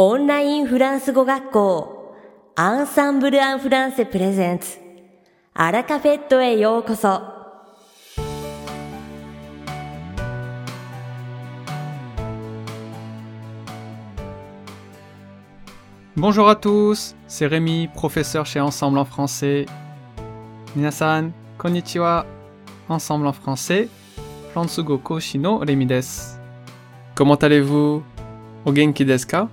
オンラインフランス語学校アンサンブル・アン・フランセプレゼンツアラカフェットへようこそ Bonjour à tous, c'est Rémi, professeur chez Ensemble en français. Minasan, konnichiwa. Ensemble en français, Fransugo Koshi no Rémi desu. Comment allez-vous O genki desu ka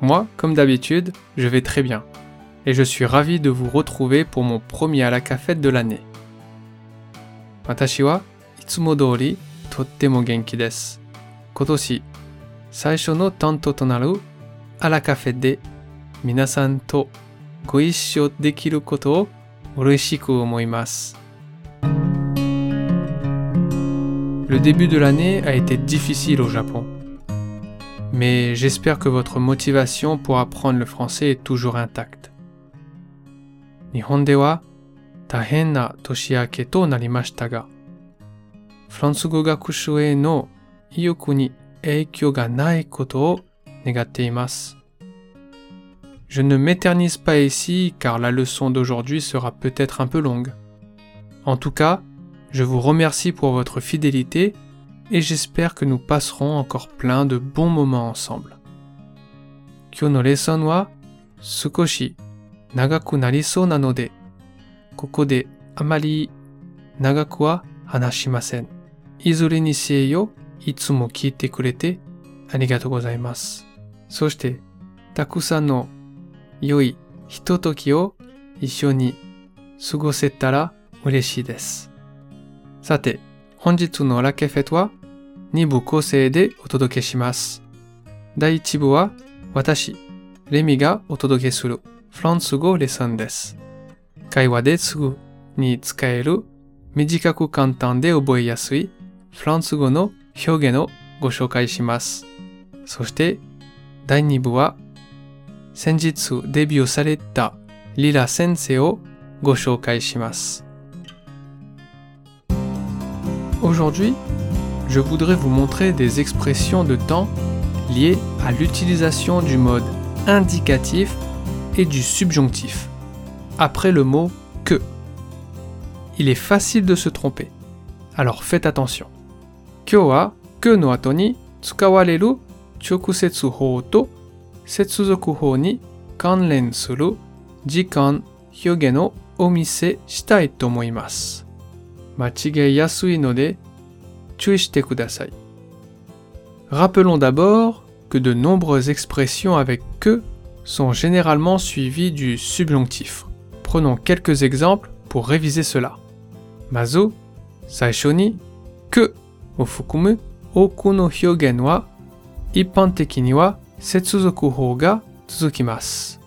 moi, comme d'habitude, je vais très bien. Et je suis ravi de vous retrouver pour mon premier à la cafette de l'année. Watashi wa itsumo dori tottemo genki desu. Kotoshi, saisho no tanto tonaru à la cafette de minasan to goishou dekiru koto o ureshiku omoimasu. Le début de l'année a été difficile au Japon mais j'espère que votre motivation pour apprendre le français est toujours intacte. Nihon. E je ne m'éternise pas ici car la leçon d'aujourd'hui sera peut-être un peu longue. En tout cas, je vous remercie pour votre fidélité et j'espère que nous passerons encore plein de bons moments ensemble. Kyo no lesson wa sukoshi nagaku narisou nanode, koko de amari nagaku wa hanashimasen. Izure ni se yo itsumo kiite kurete arigatou gozaimasu. そして、たくさんの良いひとときを一緒に過ごせたら嬉しいです。さて、本日のラケフェトは 2部構成でお届けします。第1部は私、レミがお届けするフランス語レッスンです。会話ですぐに使える短く簡単で覚えやすいフランス語の表現をご紹介します。そして第2部は先日デビューされたリラ先生をご紹介します。Aujourd'hui, je voudrais vous montrer des expressions de temps liées à l'utilisation du mode indicatif et du subjonctif, après le mot que. Il est facile de se tromper, alors faites attention. Kyo wa que no ato ni tsukawareru chokusetsu hou to setsuzoku hou ni kanren suru jikan hyoge no omise shitai tomoimasu. Machigei yasui no de Rappelons d'abord que de nombreuses expressions avec que sont généralement suivies du subjonctif. Prenons quelques exemples pour réviser cela. Mazo, saishoni, que au fukumu, oku hyogen wa ippan teki ni wa setsuzoku hou ga tsuzukimasu.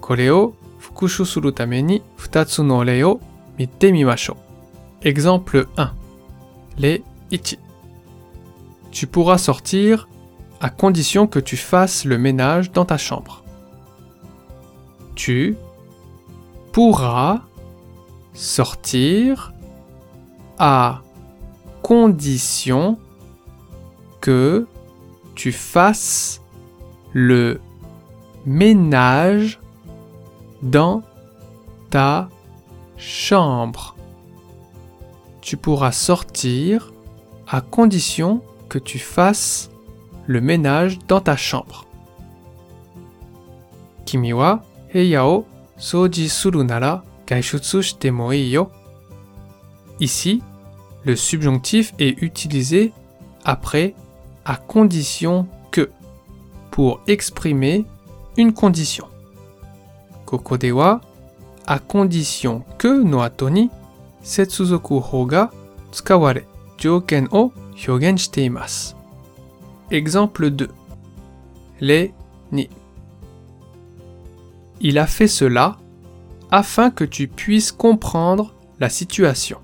Kore o fukushu suru tame ni futatsu no rei o mite mimasho. Exemple 1. Les 1. Tu pourras sortir à condition que tu fasses le ménage dans ta chambre. Tu pourras sortir à condition que tu fasses le ménage dans ta chambre. Tu pourras sortir à condition que tu fasses le ménage dans ta chambre. Kimi wa souji suru nara gaishutsu. Ici, le subjonctif est utilisé après à condition que pour exprimer une condition. Koko de wa à condition que no ato ni setsuzoku hou ga tsukaware Exemple 2. Les ni. Il a fait cela afin que tu puisses comprendre la situation.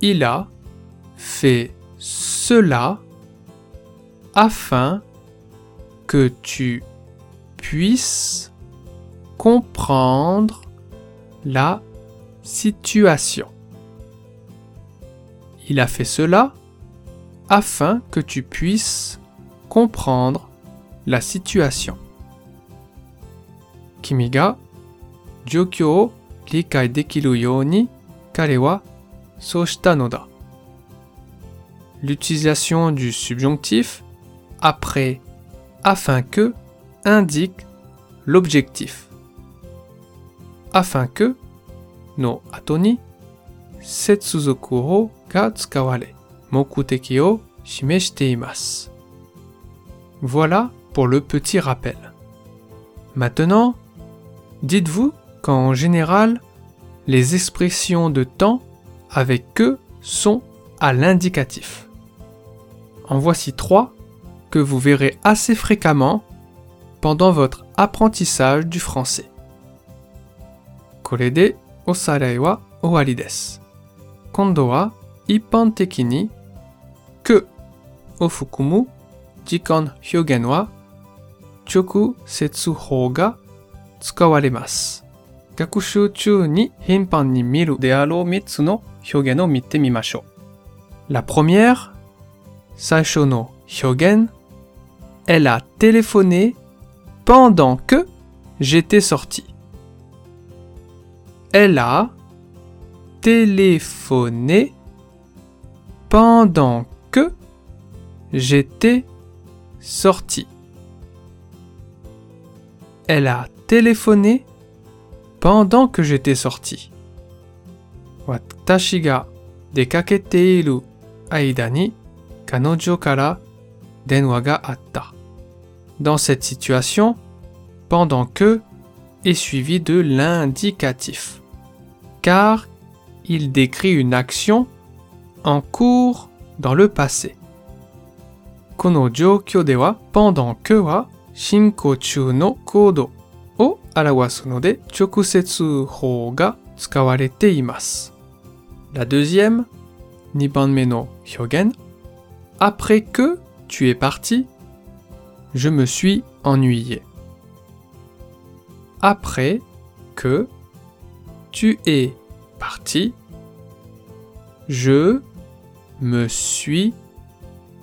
Il a fait cela afin que tu puisses comprendre la situation. Il a fait cela afin que tu puisses comprendre la situation. Kimi ga jokyou o likai dekiru. L'utilisation du subjonctif après afin que indique l'objectif. Afin que no ato ni setsuzoku o ga tsukaware mokuteki o shimeshite imasu. Voilà pour le petit rappel. Maintenant, dites-vous qu'en général, les expressions de temps avec que sont à l'indicatif. En voici trois que vous verrez assez fréquemment pendant votre apprentissage du français. Wa ippan teki ni que o fukumu jikan hyogen wa choku setsu hou ga tsukawaremasu. Gakushu chū ni hinpan ni miru de aro mitsu. La première, Saisho no hyogen, elle a téléphoné pendant que j'étais sorti. Elle a téléphoné pendant que j'étais sorti. Elle a téléphoné pendant que j'étais sorti. Watashi ga dekakete iru aida ni kanojo kara. Dans cette situation, pendant que est suivi de l'indicatif, car il décrit une action en cours dans le passé. Kono joukyo de wa pendant que wa shinko chu no kodo o arawasu no de chokusetsu hou ga tsukawarete. La deuxième, nibanme no hyogen, après que tu es parti, je me suis ennuyé. Après que tu es parti, je me suis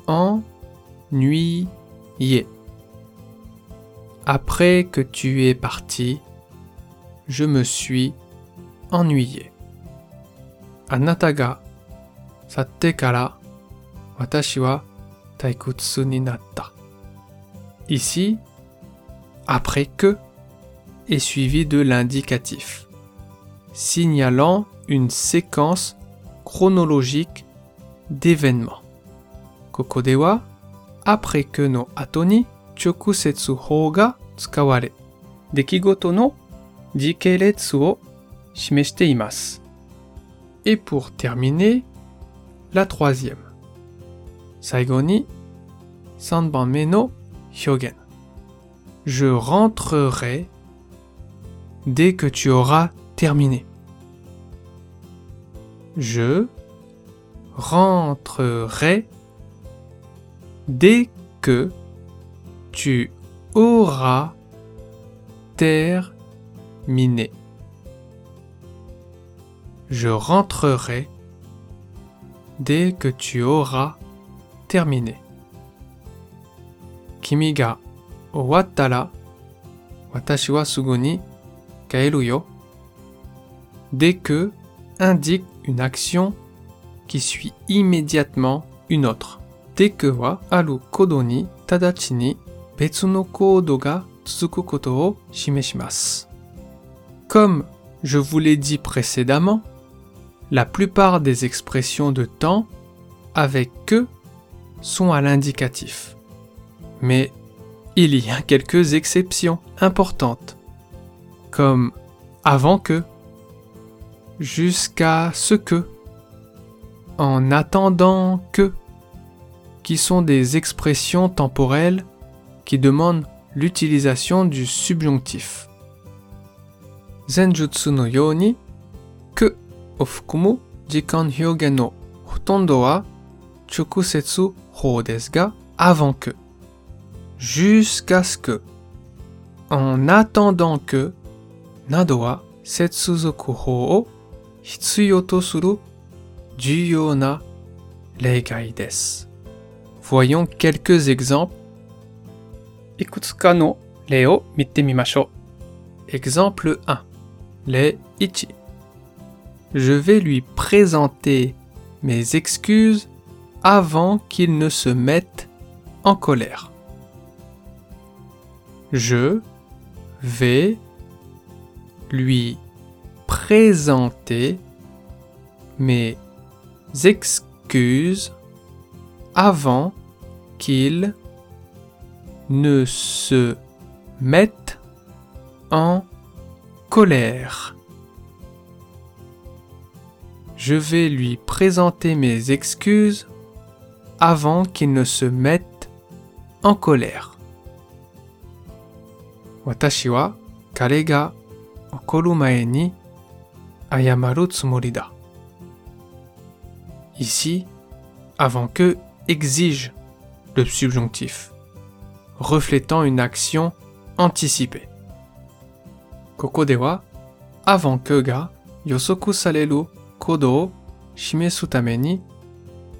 ennuyé. Après que tu es parti, je me suis ennuyé. Anata ga satte kara watashi. Ici, après que est suivi de l'indicatif, signalant une séquence chronologique d'événements. Koko de wa après que no ato ni chokusetsu hou ga tsukaware dekigoto no jikeretsu o shimeshite. Et pour terminer, la troisième. Saigo ni sanbanme no hyogen. Je rentrerai dès que tu auras terminé. Je rentrerai dès que tu auras terminé. Je rentrerai dès que tu auras terminé. Kimi ga owatta ra watashi wa. Dès que indique une action qui suit immédiatement une autre. Dès que wa aru kodo ni tadachi ni betsu no kodo ga tsuku koto o shimeshimasu. Comme je vous l'ai dit précédemment, la plupart des expressions de temps avec que sont à l'indicatif. Mais il y a quelques exceptions importantes, comme avant que, jusqu'à ce que, en attendant que, qui sont des expressions temporelles qui demandent l'utilisation du subjonctif. Zenjutsu no you ni que o fukumu jikan hyogen no hotondo wa avant que jusqu'à ce que en attendant que nado wa setsuzoku hou o juyo na reigai desu. Voyons quelques exemples. Ikutsuka no rei. Exemple 1. Les ichi. Je vais lui présenter mes excuses avant qu'il ne se mette en colère. Je vais lui présenter mes excuses excuses avant qu'il ne se mette en colère. Je vais lui présenter mes excuses avant qu'il ne se mette en colère. Watashi wa kare. Ici, avant que exige le subjonctif, reflétant une action anticipée. Koko de wa avant que ga yosoku sareru kodo o shimesu tame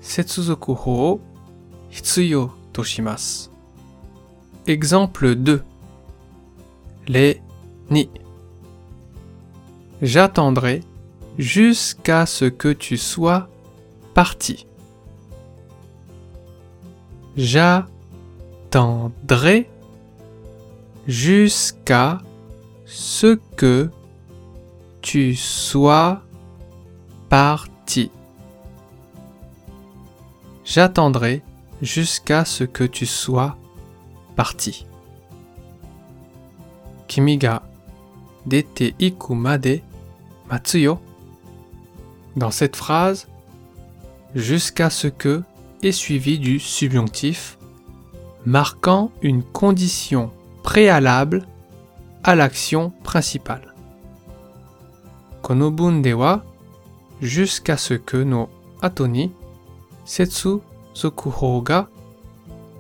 setsuzoku hou o hitsuyo to shimasu. Exemple 2. Les ni. J'attendrai jusqu'à ce que tu sois parti. J'attendrai jusqu'à ce que tu sois parti. J'attendrai jusqu'à ce que tu sois parti. Kimi ga dete iku made matsu yo. Dans cette phrase, jusqu'à ce que est suivi du subjonctif, marquant une condition préalable à l'action principale. Konobun de wa jusqu'à ce que no ato ni setsu zokuhou ga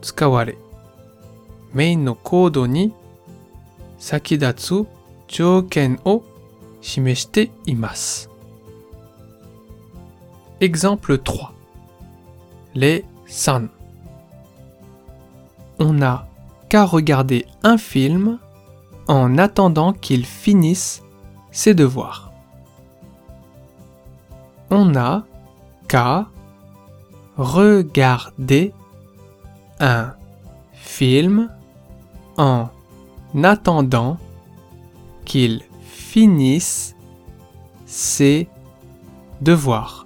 tsukaware. Main no kodo ni sakidatsu jouken o shimeshite imasu. Exemple 3. Les san. On n'a qu'à regarder un film en attendant qu'il finisse ses devoirs. On n'a qu'à regarder un film en attendant qu'il finisse ses devoirs.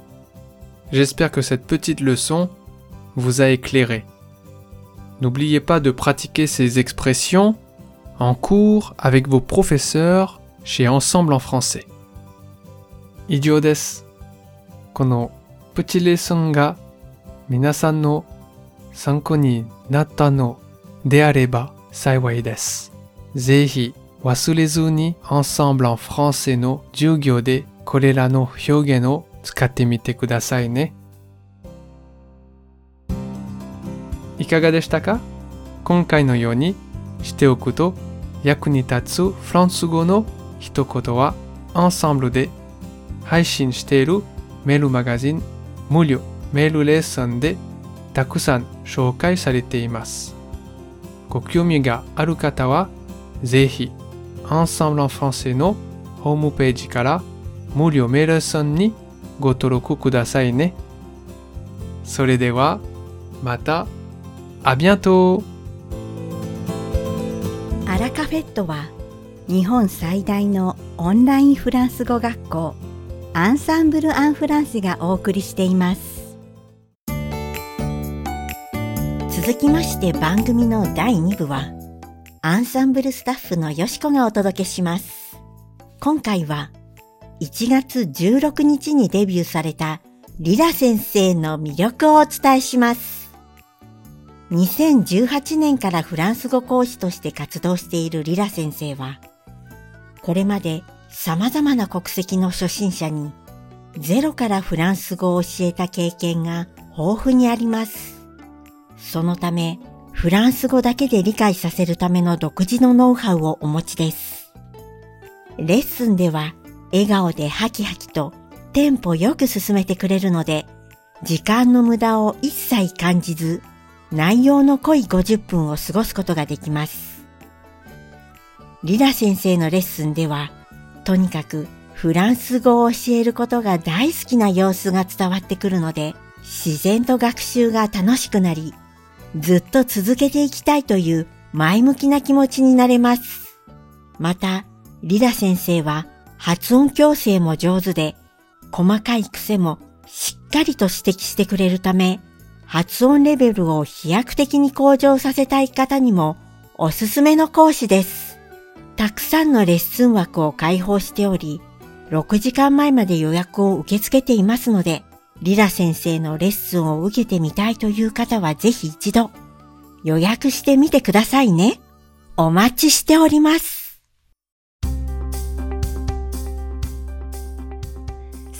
J'espère que cette petite leçon vous a éclairé. N'oubliez pas de pratiquer ces expressions en cours avec vos professeurs chez Ensemble en français. Idio desu. Kono petit leçon ga minasan no sanko natta no de areba saiwai desu. Zehi wasurezu ni Ensemble en français no jugyo de korera no 使ってみてくださいね。いかがでしたか？今回のようにしておくと役に立つフランス語の一言は Ensemble で配信しているメールマガジン無料メールレッスンでたくさん紹介されています。ご興味がある方はぜひ Ensemble en français のホームページから無料メールレッスンにご登録くださいね。それではまた À bientôt! アラカフェットは日本最大のオンラインフランス語学校アンサンブル・アン・フランセがお送りしています続きまして番組の第2部はアンサンブルスタッフのよしこがお届けします今回は1月16日にデビューされたリラ先生の魅力をお伝えします2018年からフランス語講師として活動しているリラ先生は、これまで様々な国籍の初心者にゼロからフランス語を教えた経験が豊富にあります。そのため、フランス語だけで理解させるための独自のノウハウをお持ちです。レッスンでは笑顔でハキハキとテンポよく進めてくれるので、時間の無駄を一切感じず、内容の濃い50分を過ごすことができます。リラ先生のレッスンでは、とにかくフランス語を教えることが大好きな様子が伝わってくるので、自然と学習が楽しくなり、ずっと続けていきたいという前向きな気持ちになれます。また、リラ先生は発音矯正も上手で、細かい癖もしっかりと指摘してくれるため、発音レベルを飛躍的に向上させたい方にもおすすめの講師です。たくさんのレッスン枠を開放しており、6時間前まで予約を受け付けていますので、リラ先生のレッスンを受けてみたいという方はぜひ一度予約してみてくださいね。お待ちしております。